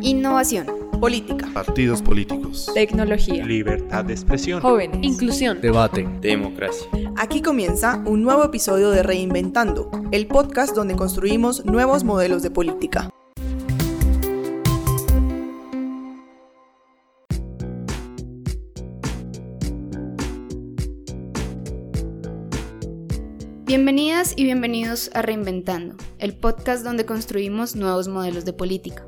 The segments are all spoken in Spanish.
Innovación. Política. Partidos políticos. Tecnología. Libertad de expresión. Jóvenes. Inclusión. Debate. Democracia. Aquí comienza un nuevo episodio de Reinventando, el podcast donde construimos nuevos modelos de política. Bienvenidas y bienvenidos a Reinventando, el podcast donde construimos nuevos modelos de política.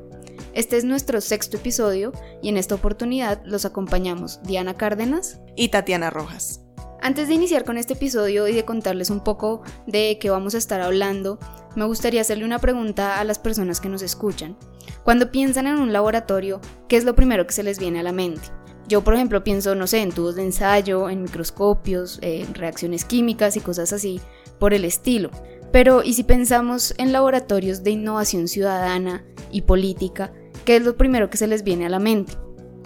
Este es nuestro sexto episodio y en esta oportunidad los acompañamos Diana Cárdenas y Tatiana Rojas. Antes de iniciar con este episodio y de contarles un poco de qué vamos a estar hablando, me gustaría hacerle una pregunta a las personas que nos escuchan. Cuando piensan en un laboratorio, ¿qué es lo primero que se les viene a la mente? Yo, por ejemplo, pienso, no sé, en tubos de ensayo, en microscopios, en reacciones químicas y cosas así, por el estilo. Pero, ¿y si pensamos en laboratorios de innovación ciudadana y política, qué es lo primero que se les viene a la mente?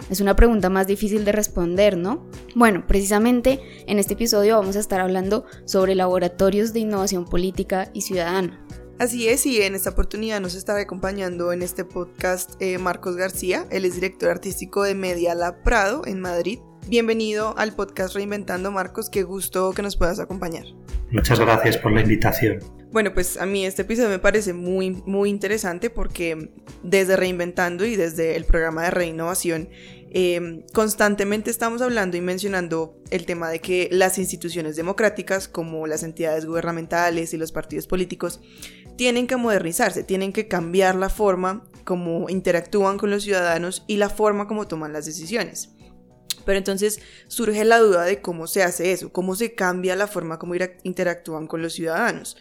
Es una pregunta más difícil de responder, ¿no? Bueno, precisamente en este episodio vamos a estar hablando sobre laboratorios de innovación política y ciudadana. Así es, y en esta oportunidad nos está acompañando en este podcast eh, Marcos García, él es director artístico de Media Lab Prado en Madrid. Bienvenido al podcast Reinventando Marcos, qué gusto que nos puedas acompañar. Muchas gracias por la invitación. Bueno, pues a mí este episodio me parece muy, muy interesante porque desde Reinventando y desde el programa de Reinnovación eh, constantemente estamos hablando y mencionando el tema de que las instituciones democráticas, como las entidades gubernamentales y los partidos políticos, tienen que modernizarse, tienen que cambiar la forma como interactúan con los ciudadanos y la forma como toman las decisiones. Pero entonces surge la duda de cómo se hace eso, cómo se cambia la forma como interactúan con los ciudadanos.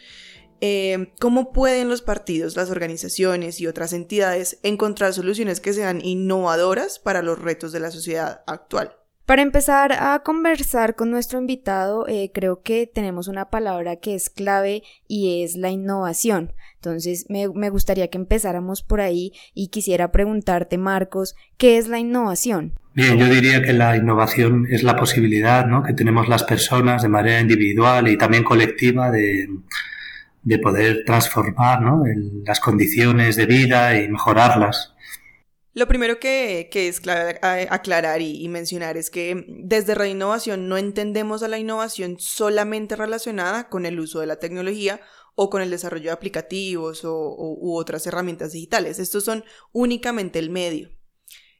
Eh, ¿Cómo pueden los partidos, las organizaciones y otras entidades encontrar soluciones que sean innovadoras para los retos de la sociedad actual? Para empezar a conversar con nuestro invitado, eh, creo que tenemos una palabra que es clave y es la innovación. Entonces, me, me, gustaría que empezáramos por ahí y quisiera preguntarte, Marcos, ¿qué es la innovación? Bien, yo diría que la innovación es la posibilidad ¿no? que tenemos las personas de manera individual y también colectiva de, de poder transformar las condiciones de vida y mejorarlas. Lo primero que, es clave aclarar y, mencionar es que desde Reinnovación no entendemos a la innovación solamente relacionada con el uso de la tecnología o con el desarrollo de aplicativos o, u otras herramientas digitales. Estos son únicamente el medio.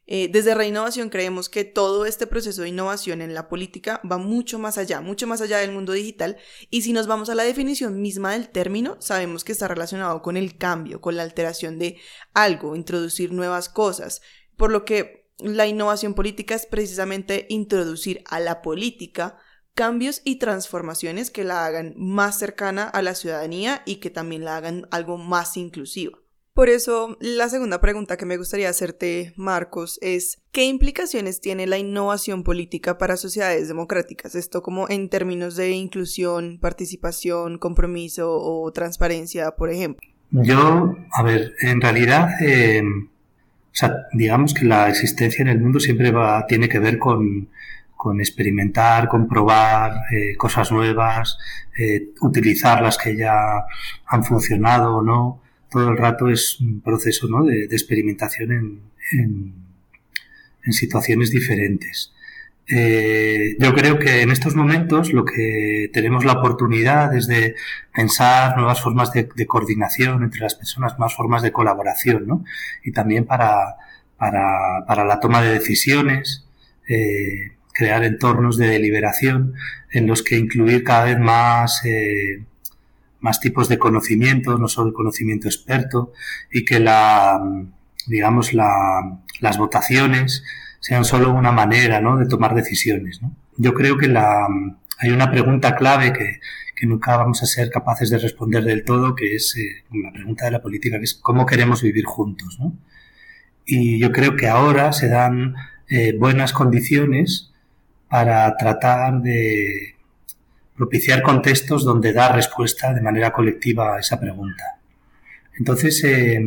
Eh, desde Reinnovación creemos que todo este proceso de innovación en la política va mucho más allá, mucho más allá del mundo digital y si nos vamos a la definición misma del término, sabemos que está relacionado con el cambio, con la alteración de algo, introducir nuevas cosas, por lo que la innovación política es precisamente introducir a la política cambios y transformaciones que la hagan más cercana a la ciudadanía y que también la hagan algo más inclusiva. Por eso, la segunda pregunta que me gustaría hacerte, Marcos, es ¿qué implicaciones tiene la innovación política para sociedades democráticas? Esto como en términos de inclusión, participación, compromiso o transparencia, por ejemplo. Yo, a ver, en realidad, eh, digamos que la existencia en el mundo siempre va, tiene que ver con, con experimentar, comprobar eh, cosas nuevas, eh, utilizar las que ya han funcionado o no todo el rato es un proceso ¿no? de, experimentación en, situaciones diferentes. Eh, yo creo que en estos momentos lo que tenemos la oportunidad es de pensar nuevas formas de, coordinación entre las personas, más formas de colaboración, ¿no? Y también para la toma de decisiones, eh, crear entornos de deliberación en los que incluir cada vez más eh, más tipos de conocimiento, no solo el conocimiento experto, y que la, digamos, la, las votaciones sean solo una manera ¿no? de tomar decisiones. ¿no? Yo creo que la, hay una pregunta clave que, que, nunca vamos a ser capaces de responder del todo, que es eh, la pregunta de la política, que es cómo queremos vivir juntos. ¿no? Y yo creo que ahora se dan eh, buenas condiciones para tratar de propiciar contextos donde dar respuesta de manera colectiva a esa pregunta. Entonces, eh,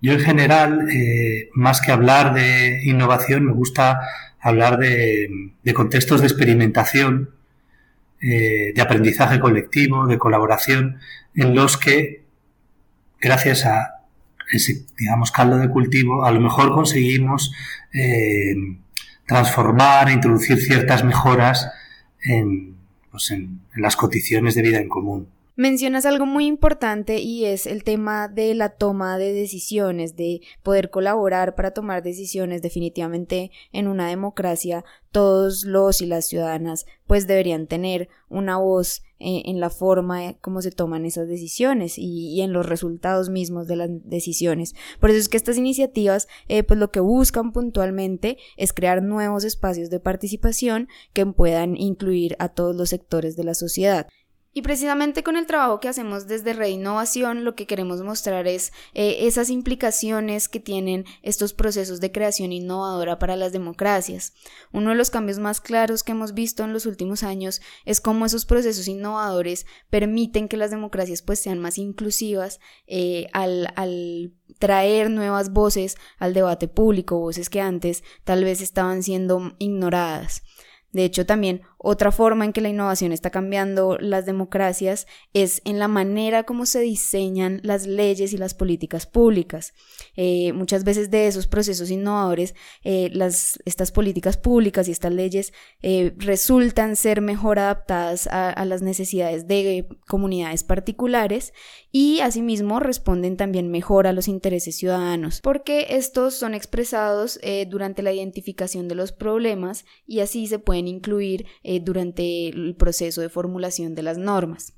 yo en general, eh, más que hablar de innovación, me gusta hablar de, contextos de experimentación, eh, de aprendizaje colectivo, de colaboración, en los que, gracias a ese, digamos, caldo de cultivo, a lo mejor conseguimos eh, transformar, introducir ciertas mejoras en, pues en las condiciones de vida en común. Mencionas algo muy importante y es el tema de la toma de decisiones, de poder colaborar para tomar decisiones definitivamente en una democracia. Todos los y las ciudadanas pues deberían tener una voz eh, en la forma como se toman esas decisiones y, en los resultados mismos de las decisiones. Por eso es que estas iniciativas eh, pues lo que buscan puntualmente es crear nuevos espacios de participación que puedan incluir a todos los sectores de la sociedad. Y precisamente con el trabajo que hacemos desde Reinnovación, lo que queremos mostrar es eh, esas implicaciones que tienen estos procesos de creación innovadora para las democracias. Uno de los cambios más claros que hemos visto en los últimos años es cómo esos procesos innovadores permiten que las democracias pues sean más inclusivas eh, al, al traer nuevas voces al debate público, voces que antes tal vez estaban siendo ignoradas. De hecho, también otra forma en que la innovación está cambiando las democracias es en la manera como se diseñan las leyes y las políticas públicas. Eh, muchas veces de esos procesos innovadores, eh, estas políticas públicas y estas leyes eh, resultan ser mejor adaptadas a, a, las necesidades de comunidades particulares y asimismo responden también mejor a los intereses ciudadanos, porque estos son expresados durante la identificación de los problemas y así se pueden incluir eh, durante el proceso de formulación de las normas.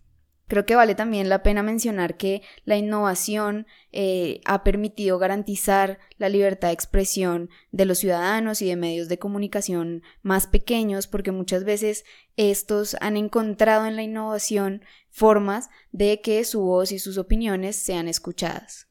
Creo que vale también la pena mencionar que la innovación eh, ha permitido garantizar la libertad de expresión de los ciudadanos y de medios de comunicación más pequeños, porque muchas veces estos han encontrado en la innovación formas de que su voz y sus opiniones sean escuchadas.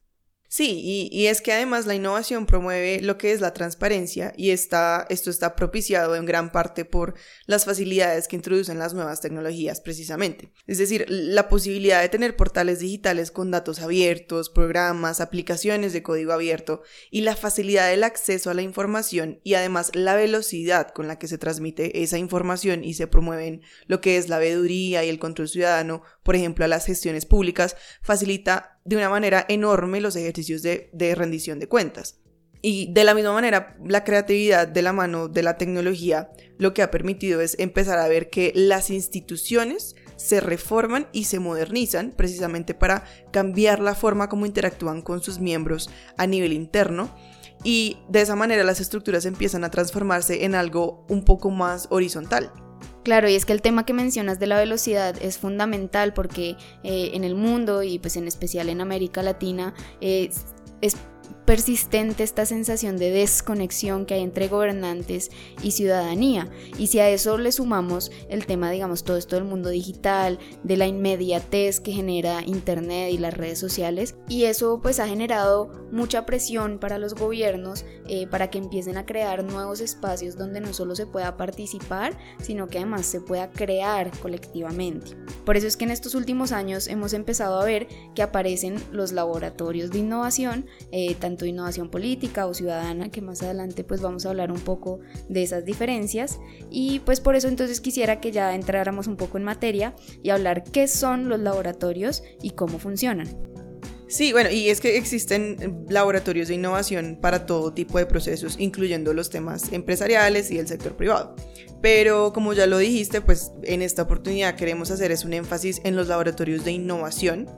Sí, y, es que además la innovación promueve lo que es la transparencia y está, esto está propiciado en gran parte por las facilidades que introducen las nuevas tecnologías precisamente. Es decir, la posibilidad de tener portales digitales con datos abiertos, programas, aplicaciones de código abierto y la facilidad del acceso a la información y además la velocidad con la que se transmite esa información y se promueven lo que es la veeduría y el control ciudadano, por ejemplo, a las gestiones públicas, facilita de una manera enorme los ejercicios de, rendición de cuentas. Y de la misma manera, la creatividad de la mano de la tecnología lo que ha permitido es empezar a ver que las instituciones se reforman y se modernizan precisamente para cambiar la forma como interactúan con sus miembros a nivel interno y de esa manera las estructuras empiezan a transformarse en algo un poco más horizontal. Claro, y es que el tema que mencionas de la velocidad es fundamental porque eh, en el mundo y pues en especial en América Latina eh, es persistente esta sensación de desconexión que hay entre gobernantes y ciudadanía. Y si a eso le sumamos el tema, digamos, todo esto del mundo digital, de la inmediatez que genera Internet y las redes sociales, y eso pues ha generado mucha presión para los gobiernos eh, para que empiecen a crear nuevos espacios donde no solo se pueda participar, sino que además se pueda crear colectivamente. Por eso es que en estos últimos años hemos empezado a ver que aparecen los laboratorios de innovación, eh, tanto innovación política o ciudadana, que más adelante pues vamos a hablar un poco de esas diferencias. Y pues por eso entonces quisiera que ya entráramos un poco en materia y hablar qué son los laboratorios y cómo funcionan. Sí, bueno, y es que existen laboratorios de innovación para todo tipo de procesos, incluyendo los temas empresariales y el sector privado. Pero como ya lo dijiste, pues en esta oportunidad queremos hacer es un énfasis en los laboratorios de innovación.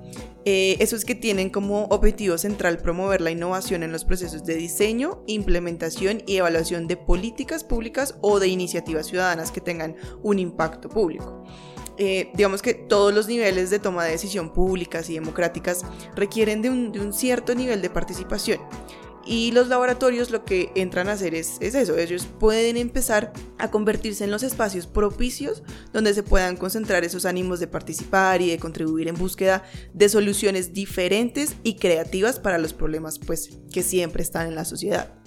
Eh, esos que tienen como objetivo central promover la innovación en los procesos de diseño, implementación y evaluación de políticas públicas o de iniciativas ciudadanas que tengan un impacto público. Eh, digamos que todos los niveles de toma de decisión públicas y democráticas requieren de un, cierto nivel de participación. Y los laboratorios lo que entran a hacer es, es, eso, ellos pueden empezar a convertirse en los espacios propicios donde se puedan concentrar esos ánimos de participar y de contribuir en búsqueda de soluciones diferentes y creativas para los problemas pues, que siempre están en la sociedad.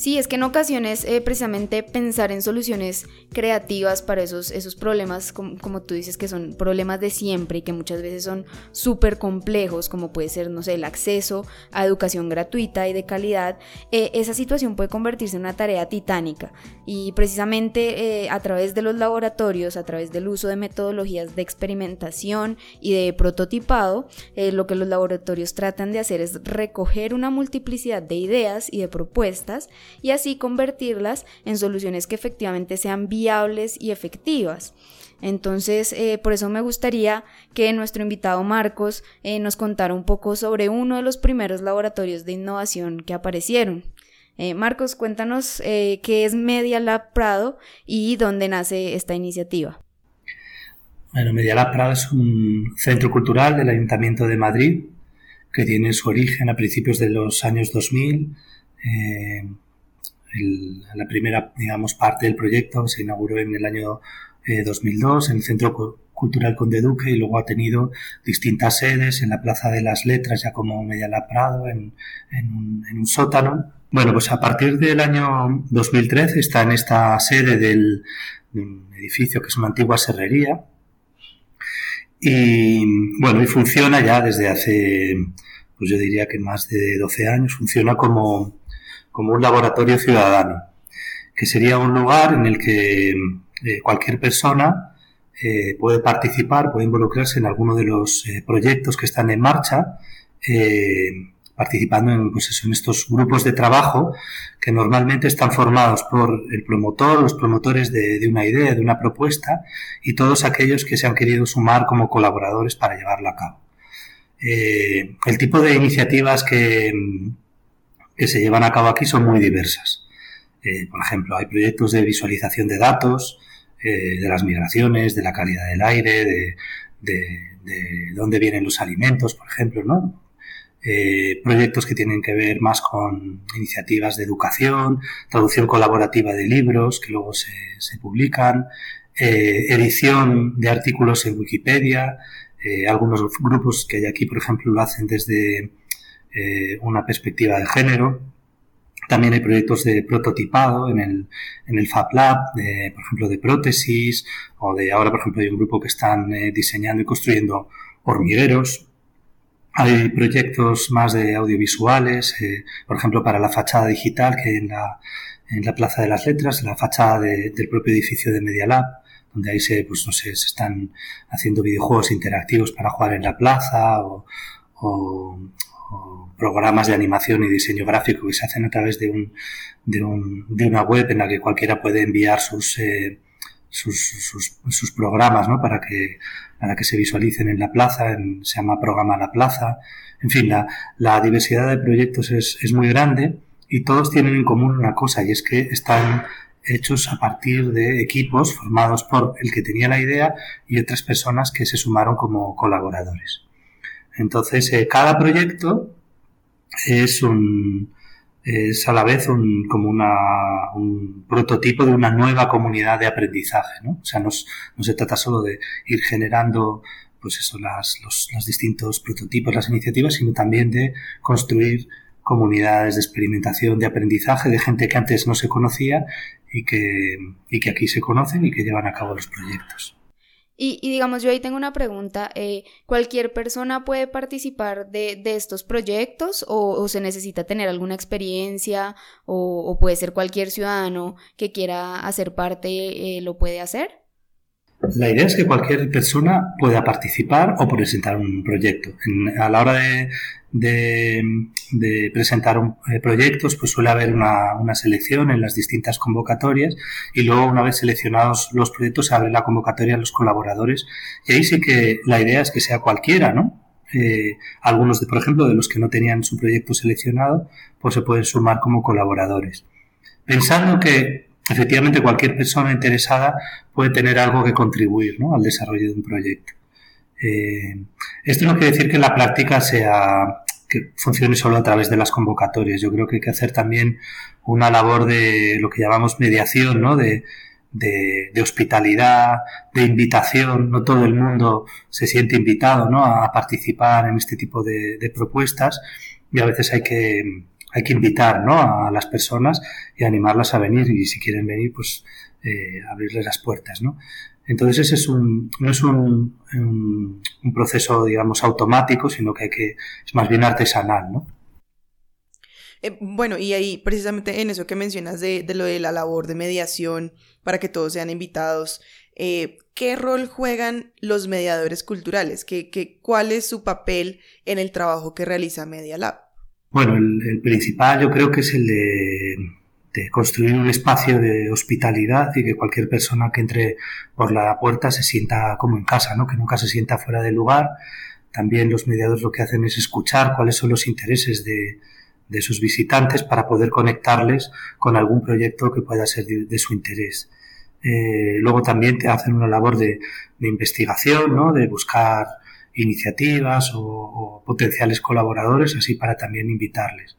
Sí, es que en ocasiones eh, precisamente pensar en soluciones creativas para esos, esos problemas, como, tú dices, que son problemas de siempre y que muchas veces son súper complejos, como puede ser, no sé, el acceso a educación gratuita y de calidad, eh, esa situación puede convertirse en una tarea titánica. Y precisamente eh, a través de los laboratorios, a través del uso de metodologías de experimentación y de prototipado, lo que los laboratorios tratan de hacer es recoger una multiplicidad de ideas y de propuestas, y así convertirlas en soluciones que efectivamente sean viables y efectivas. Entonces, eh, por eso me gustaría que nuestro invitado Marcos eh, nos contara un poco sobre uno de los primeros laboratorios de innovación que aparecieron. Eh, Marcos, cuéntanos qué es Media Lab Prado y dónde nace esta iniciativa. Bueno, Media Lab Prado es un centro cultural del Ayuntamiento de Madrid que tiene su origen a principios de los años 2000 la primera, digamos, parte del proyecto se inauguró en el año 2002 eh, en el Centro Cultural Conde Duque y luego ha tenido distintas sedes en la Plaza de las Letras, ya como Mediala Prado, en, un, sótano. Bueno, pues a partir del año 2013 está en esta sede del, de un edificio que es una antigua serrería y bueno, y funciona ya desde hace, pues yo diría que más de 12 años, funciona como como un laboratorio ciudadano, que sería un lugar en el que eh, cualquier persona eh, puede participar, puede involucrarse en alguno de los eh, proyectos que están en marcha, participando en, pues en estos grupos de trabajo que normalmente están formados por el promotor, los promotores de, una idea, de una propuesta y todos aquellos que se han querido sumar como colaboradores para llevarla a cabo. el tipo de iniciativas que, que se llevan a cabo aquí son muy diversas. Eh, por ejemplo, hay proyectos de visualización de datos, eh, de las migraciones, de la calidad del aire, de, de, dónde vienen los alimentos, por ejemplo, ¿no? Eh, proyectos que tienen que ver más con iniciativas de educación, traducción colaborativa de libros que luego se, se publican, edición de artículos en Wikipedia, algunos grupos que hay aquí, por ejemplo, lo hacen desde eh, una perspectiva de género. También hay proyectos de prototipado en el, en el Fab Lab, por ejemplo, de prótesis, o de ahora, por ejemplo, hay un grupo que están eh, diseñando y construyendo hormigueros. Hay proyectos más de audiovisuales, eh, por ejemplo, para la fachada digital que en la, en la Plaza de las Letras, en la fachada del propio edificio de Media Lab, donde ahí se, pues no sé, se están haciendo videojuegos interactivos para jugar en la plaza o, programas de animación y diseño gráfico que se hacen a través de, un, de, un, de una web en la que cualquiera puede enviar sus, eh, sus, sus, sus, programas ¿no? para, que, para que se visualicen en la plaza, se llama Programa La Plaza. En fin, la, la diversidad de proyectos es, es muy grande y todos tienen en común una cosa y es que están hechos a partir de equipos formados por el que tenía la idea y otras personas que se sumaron como colaboradores. Entonces, eh, cada proyecto es un es a la vez un, como una, un prototipo de una nueva comunidad de aprendizaje, ¿no? O sea, no, no se trata solo de ir generando pues eso, las, los, los distintos prototipos, las iniciativas, sino también de construir comunidades de experimentación, de aprendizaje, de gente que antes no se conocía y que, y que aquí se conocen y que llevan a cabo los proyectos. Y, digamos, yo ahí tengo una pregunta, eh, ¿cualquier persona puede participar de, de estos proyectos o, se necesita tener alguna experiencia o, puede ser cualquier ciudadano que quiera hacer parte, eh, lo puede hacer? La idea es que cualquier persona pueda participar o presentar un proyecto. a la hora de, presentar eh, proyectos, pues suele haber una, una, selección en las distintas convocatorias y luego una vez seleccionados los proyectos se abre la convocatoria a los colaboradores y ahí sí que la idea es que sea cualquiera, ¿no? Eh, algunos, de, por ejemplo, de los que no tenían su proyecto seleccionado, pues se pueden sumar como colaboradores. Pensando que efectivamente cualquier persona interesada puede tener algo que contribuir al desarrollo de un proyecto. Eh, esto no quiere decir que la práctica sea que funcione solo a través de las convocatorias. Yo creo que hay que hacer también una labor de lo que llamamos mediación, ¿no? De, de, hospitalidad, de invitación. No todo el mundo se siente invitado, ¿no? A participar en este tipo de propuestas y a veces hay que hay que invitar ¿no? a las personas y animarlas a venir y si quieren venir, pues eh, abrirles las puertas. ¿no? Entonces ese es un, no es un, un, proceso, digamos, automático, sino que, hay que es más bien artesanal. ¿no? Eh, bueno, y ahí precisamente en eso que mencionas de, de, lo de la labor de mediación para que todos sean invitados, eh, ¿qué rol juegan los mediadores culturales? ¿Qué, qué, cuál es su papel en el trabajo que realiza Media Lab? Bueno, el, principal yo creo que es el de, construir un espacio de hospitalidad y que cualquier persona que entre por la puerta se sienta como en casa, ¿no? que nunca se sienta fuera del lugar. También los mediadores lo que hacen es escuchar cuáles son los intereses de, de sus visitantes para poder conectarles con algún proyecto que pueda ser de, su interés. Eh, luego también te hacen una labor de, de investigación, ¿no? de buscar iniciativas o, potenciales colaboradores, así para también invitarles.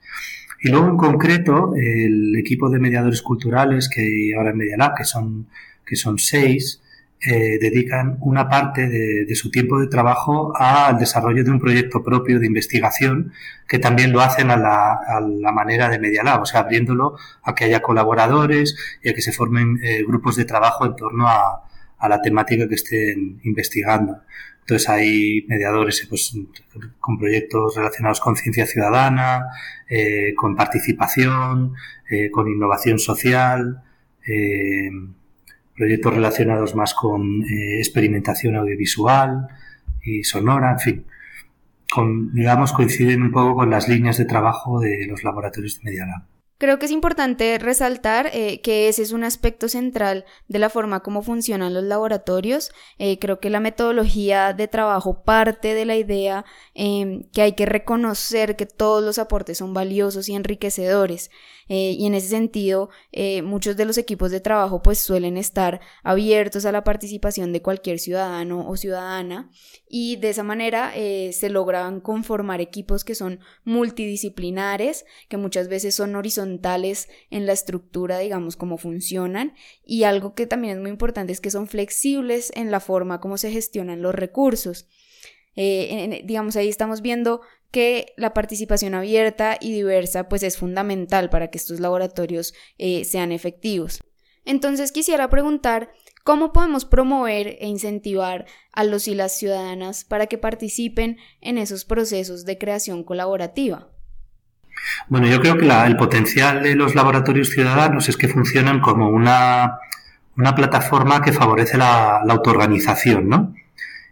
Y luego en concreto, el equipo de mediadores culturales que hay ahora en Media que son, que son seis, eh, dedican una parte de, su tiempo de trabajo al desarrollo de un proyecto propio de investigación que también lo hacen a la, manera de Media Lab, o sea, abriéndolo a que haya colaboradores y a que se formen eh, grupos de trabajo en torno a la temática que estén investigando. Entonces hay mediadores pues, con proyectos relacionados con ciencia ciudadana, eh, con participación, eh, con innovación social, eh, proyectos relacionados más con experimentación audiovisual y sonora, en fin. Con, digamos, coinciden un poco con las líneas de trabajo de los laboratorios de Media Lab. Creo que es importante resaltar eh, que ese es un aspecto central de la forma como funcionan los laboratorios. Eh, creo que la metodología de trabajo parte de la idea em, que hay que reconocer que todos los aportes son valiosos y enriquecedores. Eh, y en ese sentido, muchos de los equipos de trabajo pues suelen estar abiertos a la participación de cualquier ciudadano o ciudadana y de esa manera se logran conformar equipos que son multidisciplinares, que muchas veces son horizontales en la estructura, digamos, cómo funcionan. Y algo que también es muy importante es que son flexibles en la forma como se gestionan los recursos. Eh, digamos, ahí estamos viendo que la participación abierta y diversa pues es fundamental para que estos laboratorios eh, sean efectivos. Entonces quisiera preguntar cómo podemos promover e incentivar a los y las ciudadanas para que participen en esos procesos de creación colaborativa. Bueno, yo creo que el potencial de los laboratorios ciudadanos es que funcionan como una, una plataforma que favorece la, la autoorganización, ¿no?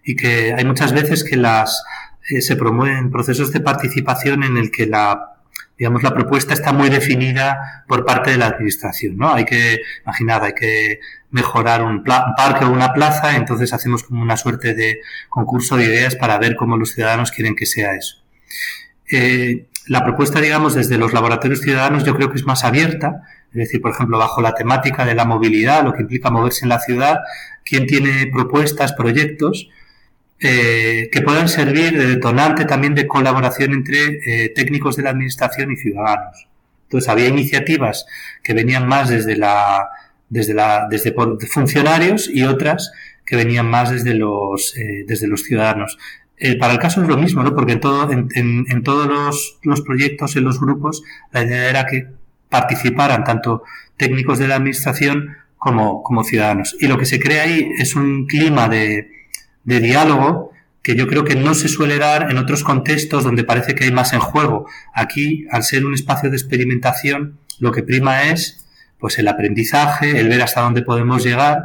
Y que hay muchas veces que las eh, se promueven procesos de participación en el que la digamos la propuesta está muy definida por parte de la administración, ¿no? Hay que imaginar, hay que mejorar un, parque o una plaza, entonces hacemos como una suerte de concurso de ideas para ver cómo los ciudadanos quieren que sea eso. Eh, la propuesta, digamos, desde los laboratorios ciudadanos yo creo que es más abierta, es decir, por ejemplo, bajo la temática de la movilidad, lo que implica moverse en la ciudad, quién tiene propuestas, proyectos eh, que puedan servir de detonante también de colaboración entre eh, técnicos de la administración y ciudadanos. Entonces había iniciativas que venían más desde la desde la desde funcionarios y otras que venían más desde los eh, desde los ciudadanos. Para el caso es lo mismo, ¿no? Porque en, todo, en, en, todos los, los, proyectos, en los grupos, la idea era que participaran tanto técnicos de la administración como, como ciudadanos. Y lo que se crea ahí es un clima de, de diálogo que yo creo que no se suele dar en otros contextos donde parece que hay más en juego. Aquí, al ser un espacio de experimentación, lo que prima es pues el aprendizaje, el ver hasta dónde podemos llegar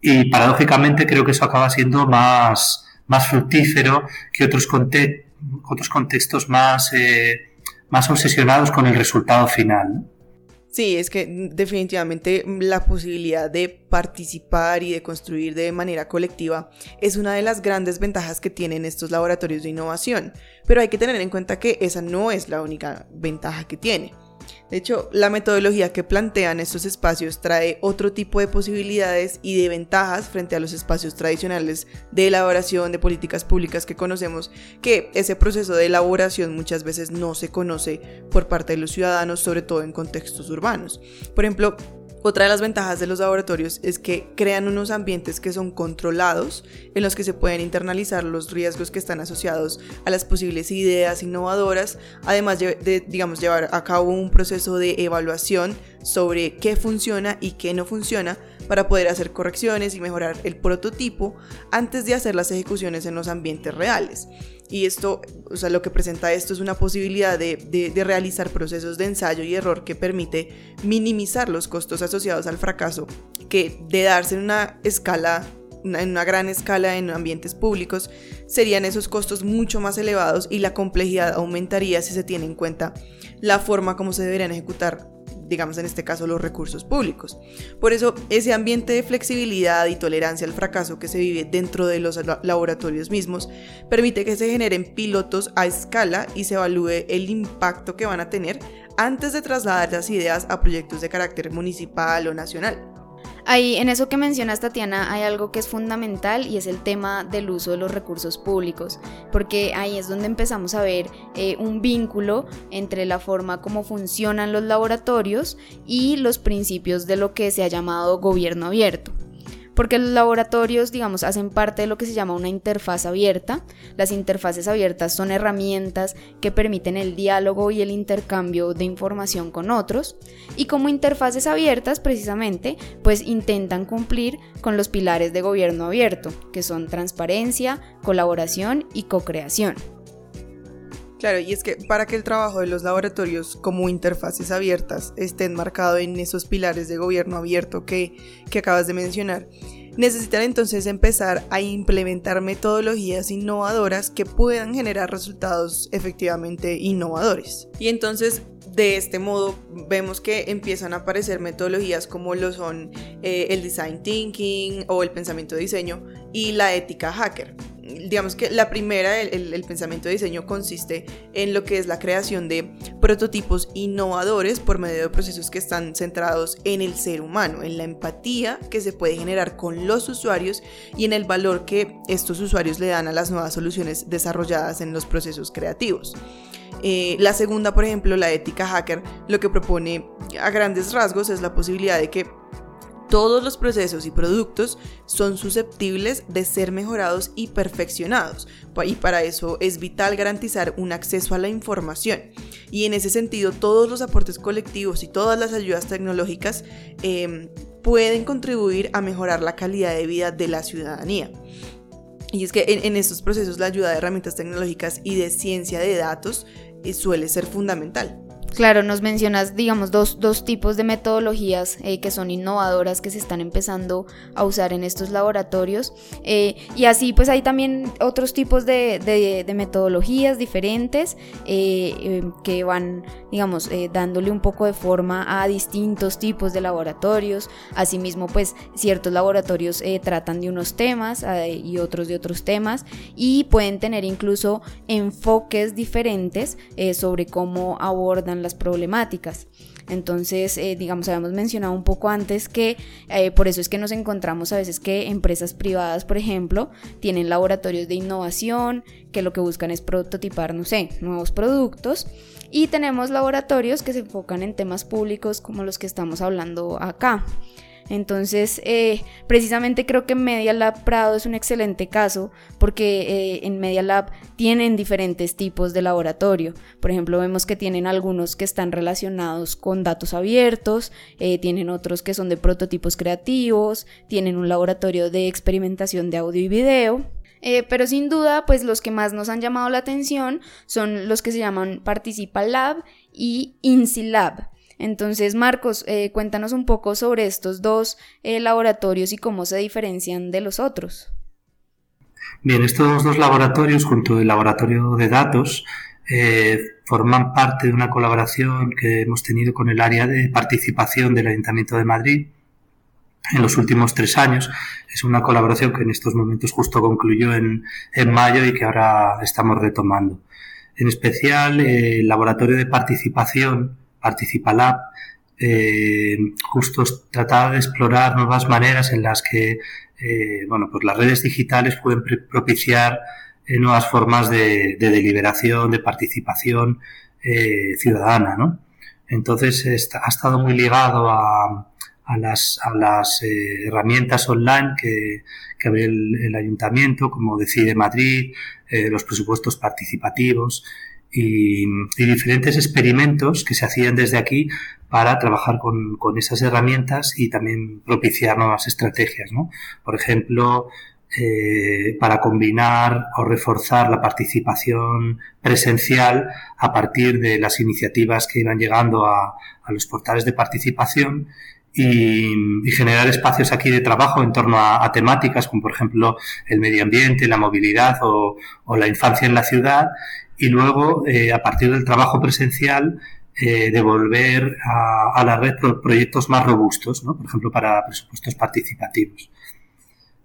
y paradójicamente creo que eso acaba siendo más, más fructífero que otros, otros contextos más, eh, más obsesionados con el resultado final. Sí, es que definitivamente la posibilidad de participar y de construir de manera colectiva es una de las grandes ventajas que tienen estos laboratorios de innovación, pero hay que tener en cuenta que esa no es la única ventaja que tiene. De hecho, la metodología que plantean estos espacios trae otro tipo de posibilidades y de ventajas frente a los espacios tradicionales de elaboración de políticas públicas que conocemos, que ese proceso de elaboración muchas veces no se conoce por parte de los ciudadanos, sobre todo en contextos urbanos. Por ejemplo, Otra de las ventajas de los laboratorios es que crean unos ambientes que son controlados, en los que se pueden internalizar los riesgos que están asociados a las posibles ideas innovadoras, además de, digamos, llevar a cabo un proceso de evaluación sobre qué funciona y qué no funciona para poder hacer correcciones y mejorar el prototipo antes de hacer las ejecuciones en los ambientes reales. Y esto, o sea, lo que presenta esto es una posibilidad de, realizar procesos de ensayo y error que permite minimizar los costos asociados al fracaso, que de darse en una escala en una gran escala en ambientes públicos, serían esos costos mucho más elevados y la complejidad aumentaría si se tiene en cuenta la forma como se deberían ejecutar digamos en este caso los recursos públicos. Por eso ese ambiente de flexibilidad y tolerancia al fracaso que se vive dentro de los laboratorios mismos permite que se generen pilotos a escala y se evalúe el impacto que van a tener antes de trasladar las ideas a proyectos de carácter municipal o nacional. Ahí, en eso que mencionas, Tatiana, hay algo que es fundamental y es el tema del uso de los recursos públicos, porque ahí es donde empezamos a ver eh, un vínculo entre la forma como funcionan los laboratorios y los principios de lo que se ha llamado gobierno abierto porque los laboratorios, digamos, hacen parte de lo que se llama una interfaz abierta. Las interfaces abiertas son herramientas que permiten el diálogo y el intercambio de información con otros y como interfaces abiertas precisamente, pues intentan cumplir con los pilares de gobierno abierto, que son transparencia, colaboración y co-creación. Claro, y es que para que el trabajo de los laboratorios como interfaces abiertas esté enmarcado en esos pilares de gobierno abierto que, que acabas de mencionar, necesitan entonces empezar a implementar metodologías innovadoras que puedan generar resultados efectivamente innovadores. Y entonces de este modo vemos que empiezan a aparecer metodologías como lo son eh, el design thinking o el pensamiento de diseño y la ética hacker digamos que la primera, el, pensamiento de diseño consiste en lo que es la creación de prototipos innovadores por medio de procesos que están centrados en el ser humano, en la empatía que se puede generar con los usuarios y en el valor que estos usuarios le dan a las nuevas soluciones desarrolladas en los procesos creativos. Eh, la segunda, por ejemplo, la ética hacker, lo que propone a grandes rasgos es la posibilidad de que todos los procesos y productos son susceptibles de ser mejorados y perfeccionados. Y para eso es vital garantizar un acceso a la información. Y en ese sentido, todos los aportes colectivos y todas las ayudas tecnológicas em, pueden contribuir a mejorar la calidad de vida de la ciudadanía. Y es que en, estos procesos la ayuda de herramientas tecnológicas y de ciencia de datos eh, suele ser fundamental. Claro, nos mencionas, digamos, dos, tipos de metodologías eh, que son innovadoras que se están empezando a usar en estos laboratorios. Eh, y así, pues hay también otros tipos de, metodologías diferentes eh, que van, digamos, dándole un poco de forma a distintos tipos de laboratorios. Asimismo, pues ciertos laboratorios tratan de unos temas y otros de otros temas y pueden tener incluso enfoques diferentes sobre cómo abordan las problemáticas. Entonces, eh, digamos, habíamos mencionado un poco antes que eh, por eso es que nos encontramos a veces que empresas privadas, por ejemplo, tienen laboratorios de innovación que lo que buscan es prototipar, no sé, nuevos productos. Y tenemos laboratorios que se enfocan en temas públicos como los que estamos hablando acá. Entonces, eh, precisamente creo que Media Lab Prado es un excelente caso porque eh, en Media Lab tienen diferentes tipos de laboratorio. Por ejemplo, vemos que tienen algunos que están relacionados con datos abiertos, eh, tienen otros que son de prototipos creativos, tienen un laboratorio de experimentación de audio y video. pero sin duda, pues los que más nos han llamado la atención son los que se llaman Participa Lab y INSI Lab. Entonces, Marcos, eh, cuéntanos un poco sobre estos dos eh, laboratorios y cómo se diferencian de los otros. Bien, estos dos laboratorios, junto al laboratorio de datos, eh, forman parte de una colaboración que hemos tenido con el área de participación del Ayuntamiento de Madrid en los últimos tres años. Es una colaboración que en estos momentos justo concluyó en, en mayo y que ahora estamos retomando. En especial, el laboratorio de participación Participa Lab, eh, justo tratar de explorar nuevas maneras en las que eh, bueno, pues las redes digitales pueden propiciar eh, nuevas formas de, deliberación, de participación ciudadana. ¿no? Entonces ha estado muy ligado a, las, herramientas online que, abre el, ayuntamiento, como Decide Madrid, los presupuestos participativos y, diferentes experimentos que se hacían desde aquí para trabajar con, con esas herramientas y también propiciar nuevas estrategias. ¿no? Por ejemplo, eh, para combinar o reforzar la participación presencial a partir de las iniciativas que iban llegando a, a los portales de participación y, generar espacios aquí de trabajo en torno a, temáticas como por ejemplo el medio ambiente, la movilidad o, la infancia en la ciudad y luego eh, a partir del trabajo presencial eh, devolver a, la red proyectos más robustos, por ejemplo para presupuestos participativos.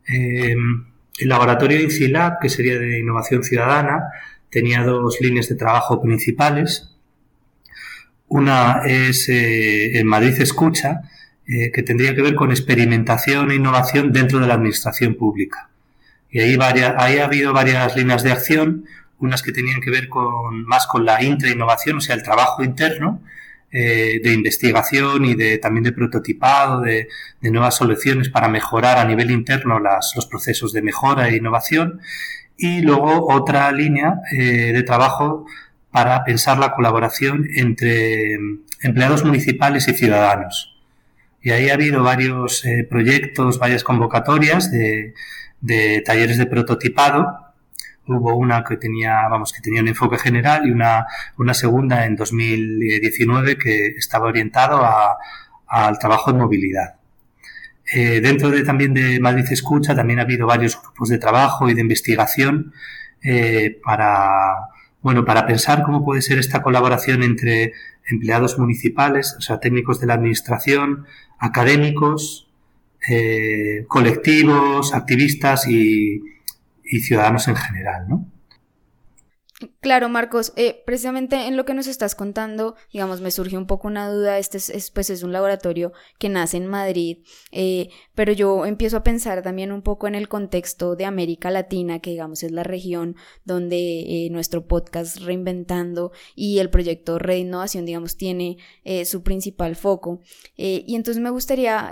Em, el laboratorio INCILAB, que sería de innovación ciudadana, tenía dos líneas de trabajo principales. Una es eh, en Madrid Escucha, que tendría que ver con experimentación e innovación dentro de la administración pública. Y ahí, varias, ahí ha habido varias líneas de acción, unas que tenían que ver con, más con la intrainnovación, o sea, el trabajo interno, eh, de investigación y de, también de prototipado, de, nuevas soluciones para mejorar a nivel interno los procesos de mejora e innovación. Y luego otra línea eh, de trabajo para pensar la colaboración entre empleados municipales y ciudadanos. Y ahí ha habido varios eh, proyectos, varias convocatorias de, talleres de prototipado. Hubo una que tenía, vamos, que tenía un enfoque general y una, una segunda en 2019 que estaba orientado al trabajo en movilidad. Eh, dentro de, también de Madrid Escucha también ha habido varios grupos de trabajo y de investigación eh, para, bueno, para pensar cómo puede ser esta colaboración entre empleados municipales, o sea, técnicos de la administración, académicos, eh, colectivos, activistas y, y, ciudadanos en general, ¿no? Claro, Marcos, eh, precisamente en lo que nos estás contando, digamos, me surge un poco una duda, este es, pues es un laboratorio que nace en Madrid, eh, pero yo empiezo a pensar también un poco en el contexto de América Latina, que digamos es la región donde eh, nuestro podcast Reinventando y el proyecto Red Innovación, digamos, tiene su principal foco. y entonces me gustaría,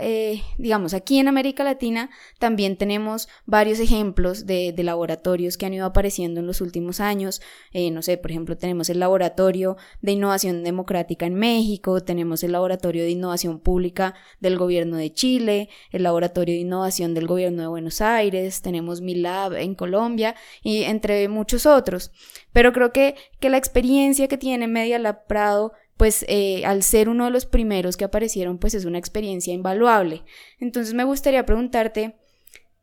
digamos, aquí en América Latina también tenemos varios ejemplos de laboratorios que han ido apareciendo en los últimos años, eh, no sé, por ejemplo, tenemos el Laboratorio de Innovación Democrática en México, tenemos el Laboratorio de Innovación Pública del Gobierno de Chile, el Laboratorio de Innovación del Gobierno de Buenos Aires, tenemos MILAB en Colombia y entre muchos otros. Pero creo que, que la experiencia que tiene Media Lab Prado pues eh, al ser uno de los primeros que aparecieron, pues es una experiencia invaluable. Entonces me gustaría preguntarte,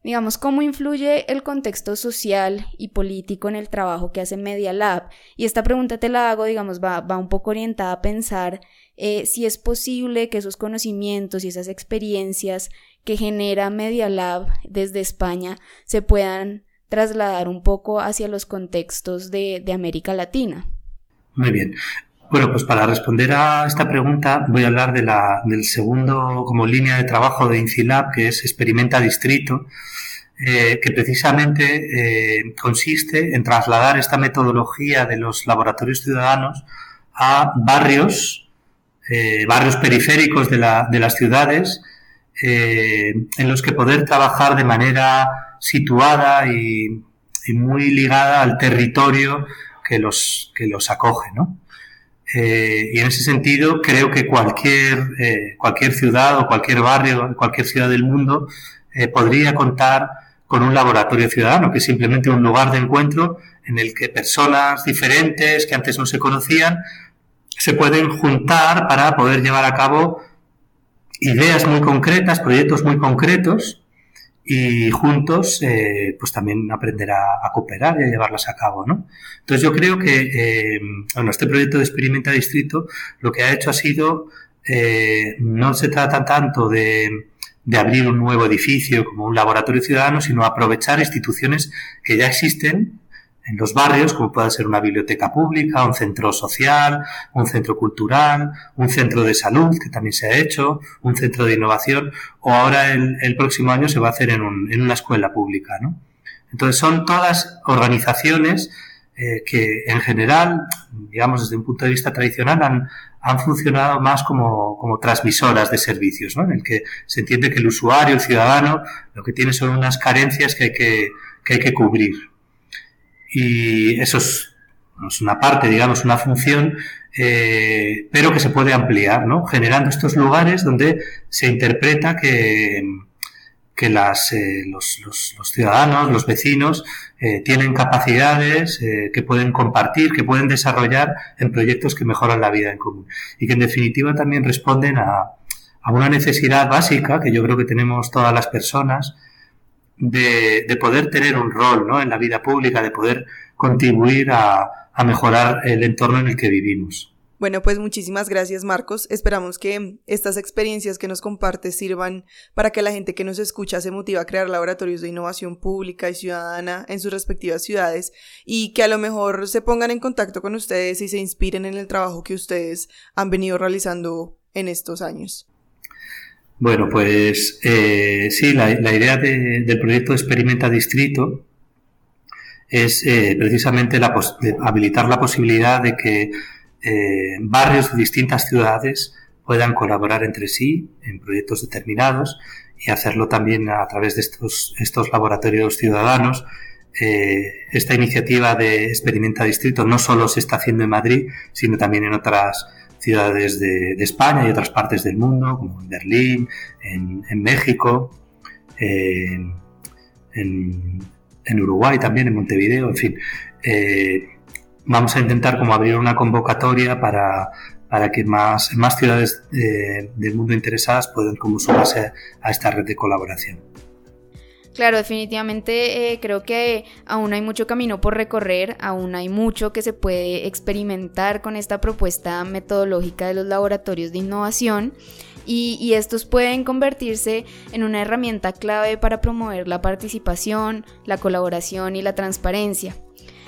digamos, cómo influye el contexto social y político en el trabajo que hace Media Lab. Y esta pregunta te la hago, digamos, va, va un poco orientada a pensar eh, si es posible que esos conocimientos y esas experiencias que genera Media Lab desde España se puedan trasladar un poco hacia los contextos de, de América Latina. Muy bien. Bueno, pues para responder a esta pregunta voy a hablar de la, del segundo como línea de trabajo de INCILAB, que es Experimenta Distrito, eh, que precisamente eh, consiste en trasladar esta metodología de los laboratorios ciudadanos a barrios, eh, barrios periféricos de, la, de las ciudades, en los que poder trabajar de manera situada y, y, muy ligada al territorio que los, que los acoge, ¿no? Y en ese sentido creo que cualquier, cualquier ciudad o cualquier barrio, cualquier ciudad del mundo podría contar con un laboratorio ciudadano, que es simplemente un lugar de encuentro en el que personas diferentes que antes no se conocían se pueden juntar para poder llevar a cabo ideas muy concretas, proyectos muy concretos y juntos eh, pues también aprender a, cooperar y a llevarlas a cabo. ¿no? Entonces yo creo que eh, bueno, este proyecto de Experimenta Distrito lo que ha hecho ha sido, eh, no se trata tanto de de abrir un nuevo edificio como un laboratorio ciudadano, sino aprovechar instituciones que ya existen en los barrios, como puede ser una biblioteca pública, un centro social, un centro cultural, un centro de salud, que también se ha hecho, un centro de innovación, o ahora el, próximo año se va a hacer en, un, una escuela pública. ¿no? Entonces son todas organizaciones eh, que en general, digamos desde un punto de vista tradicional, han, han funcionado más como, como transmisoras de servicios, ¿no? en el que se entiende que el usuario, el ciudadano, lo que tiene son unas carencias que hay que, que, hay que cubrir. Y eso es, una parte, digamos, una función, eh, pero que se puede ampliar, ¿no? generando estos lugares donde se interpreta que, que las, eh, los, los, los, ciudadanos, los vecinos, eh, tienen capacidades eh, que pueden compartir, que pueden desarrollar en proyectos que mejoran la vida en común. Y que en definitiva también responden a, a una necesidad básica que yo creo que tenemos todas las personas de, de poder tener un rol ¿no? en la vida pública, de poder contribuir a, a mejorar el entorno en el que vivimos. Bueno, pues muchísimas gracias Marcos. Esperamos que estas experiencias que nos compartes sirvan para que la gente que nos escucha se motive a crear laboratorios de innovación pública y ciudadana en sus respectivas ciudades y que a lo mejor se pongan en contacto con ustedes y se inspiren en el trabajo que ustedes han venido realizando en estos años. Bueno, pues eh, sí, la, idea de, del proyecto Experimenta Distrito es eh, precisamente la habilitar la posibilidad de que eh, barrios de distintas ciudades puedan colaborar entre sí en proyectos determinados y hacerlo también a través de estos, estos laboratorios ciudadanos. Eh, esta iniciativa de Experimenta Distrito no solo se está haciendo en Madrid, sino también en otras ciudades de, España y otras partes del mundo, como en Berlín, en, México, en, en, Uruguay también, en Montevideo, en fin. Eh, vamos a intentar como abrir una convocatoria para, para que más, más ciudades eh, del mundo interesadas puedan como sumarse a esta red de colaboración. Claro, definitivamente eh, creo que aún hay mucho camino por recorrer, aún hay mucho que se puede experimentar con esta propuesta metodológica de los laboratorios de innovación y, y, estos pueden convertirse en una herramienta clave para promover la participación, la colaboración y la transparencia.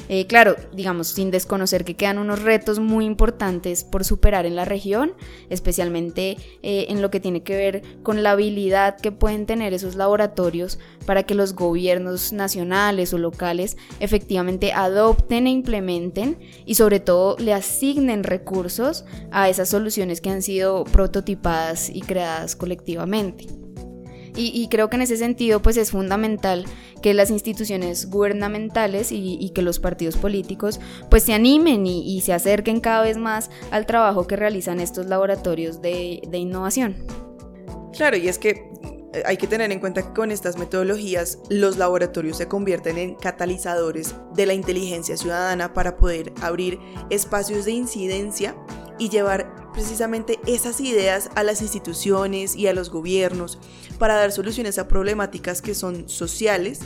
Eh, claro, digamos, sin desconocer que quedan unos retos muy importantes por superar en la región, especialmente eh, en lo que tiene que ver con la habilidad que pueden tener esos laboratorios para que los gobiernos nacionales o locales efectivamente adopten e implementen y sobre todo le asignen recursos a esas soluciones que han sido prototipadas y creadas colectivamente. Y, creo que en ese sentido pues es fundamental que las instituciones gubernamentales y, que los partidos políticos pues se animen y, se acerquen cada vez más al trabajo que realizan estos laboratorios de, de innovación. Claro, y es que eh, hay que tener en cuenta que con estas metodologías los laboratorios se convierten en catalizadores de la inteligencia ciudadana para poder abrir espacios de incidencia y llevar precisamente esas ideas a las instituciones y a los gobiernos para dar soluciones a problemáticas que son sociales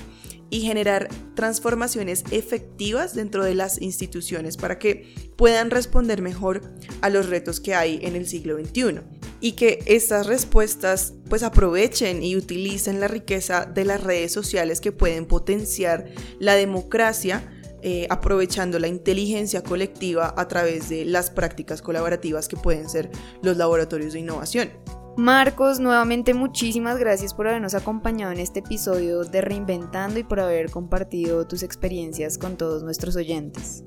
y generar transformaciones efectivas dentro de las instituciones para que puedan responder mejor a los retos que hay en el siglo XXI y que estas respuestas pues aprovechen y utilicen la riqueza de las redes sociales que pueden potenciar la democracia eh, aprovechando la inteligencia colectiva a través de las prácticas colaborativas que pueden ser los laboratorios de innovación. Marcos, nuevamente muchísimas gracias por habernos acompañado en este episodio de Reinventando y por haber compartido tus experiencias con todos nuestros oyentes.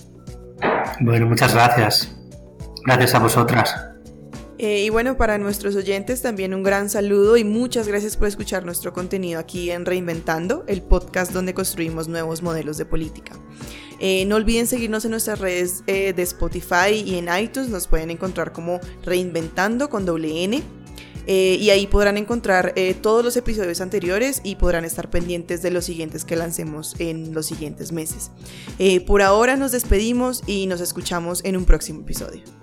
Bueno, muchas gracias. Gracias a vosotras. Eh, y bueno, para nuestros oyentes también un gran saludo y muchas gracias por escuchar nuestro contenido aquí en Reinventando, el podcast donde construimos nuevos modelos de política. Eh, no olviden seguirnos en nuestras redes eh, de Spotify y en iTunes. Nos pueden encontrar como Reinventando con doble N. Y ahí podrán encontrar todos los episodios anteriores y podrán estar pendientes de los siguientes que lancemos en los siguientes meses. por ahora nos despedimos y nos escuchamos en un próximo episodio.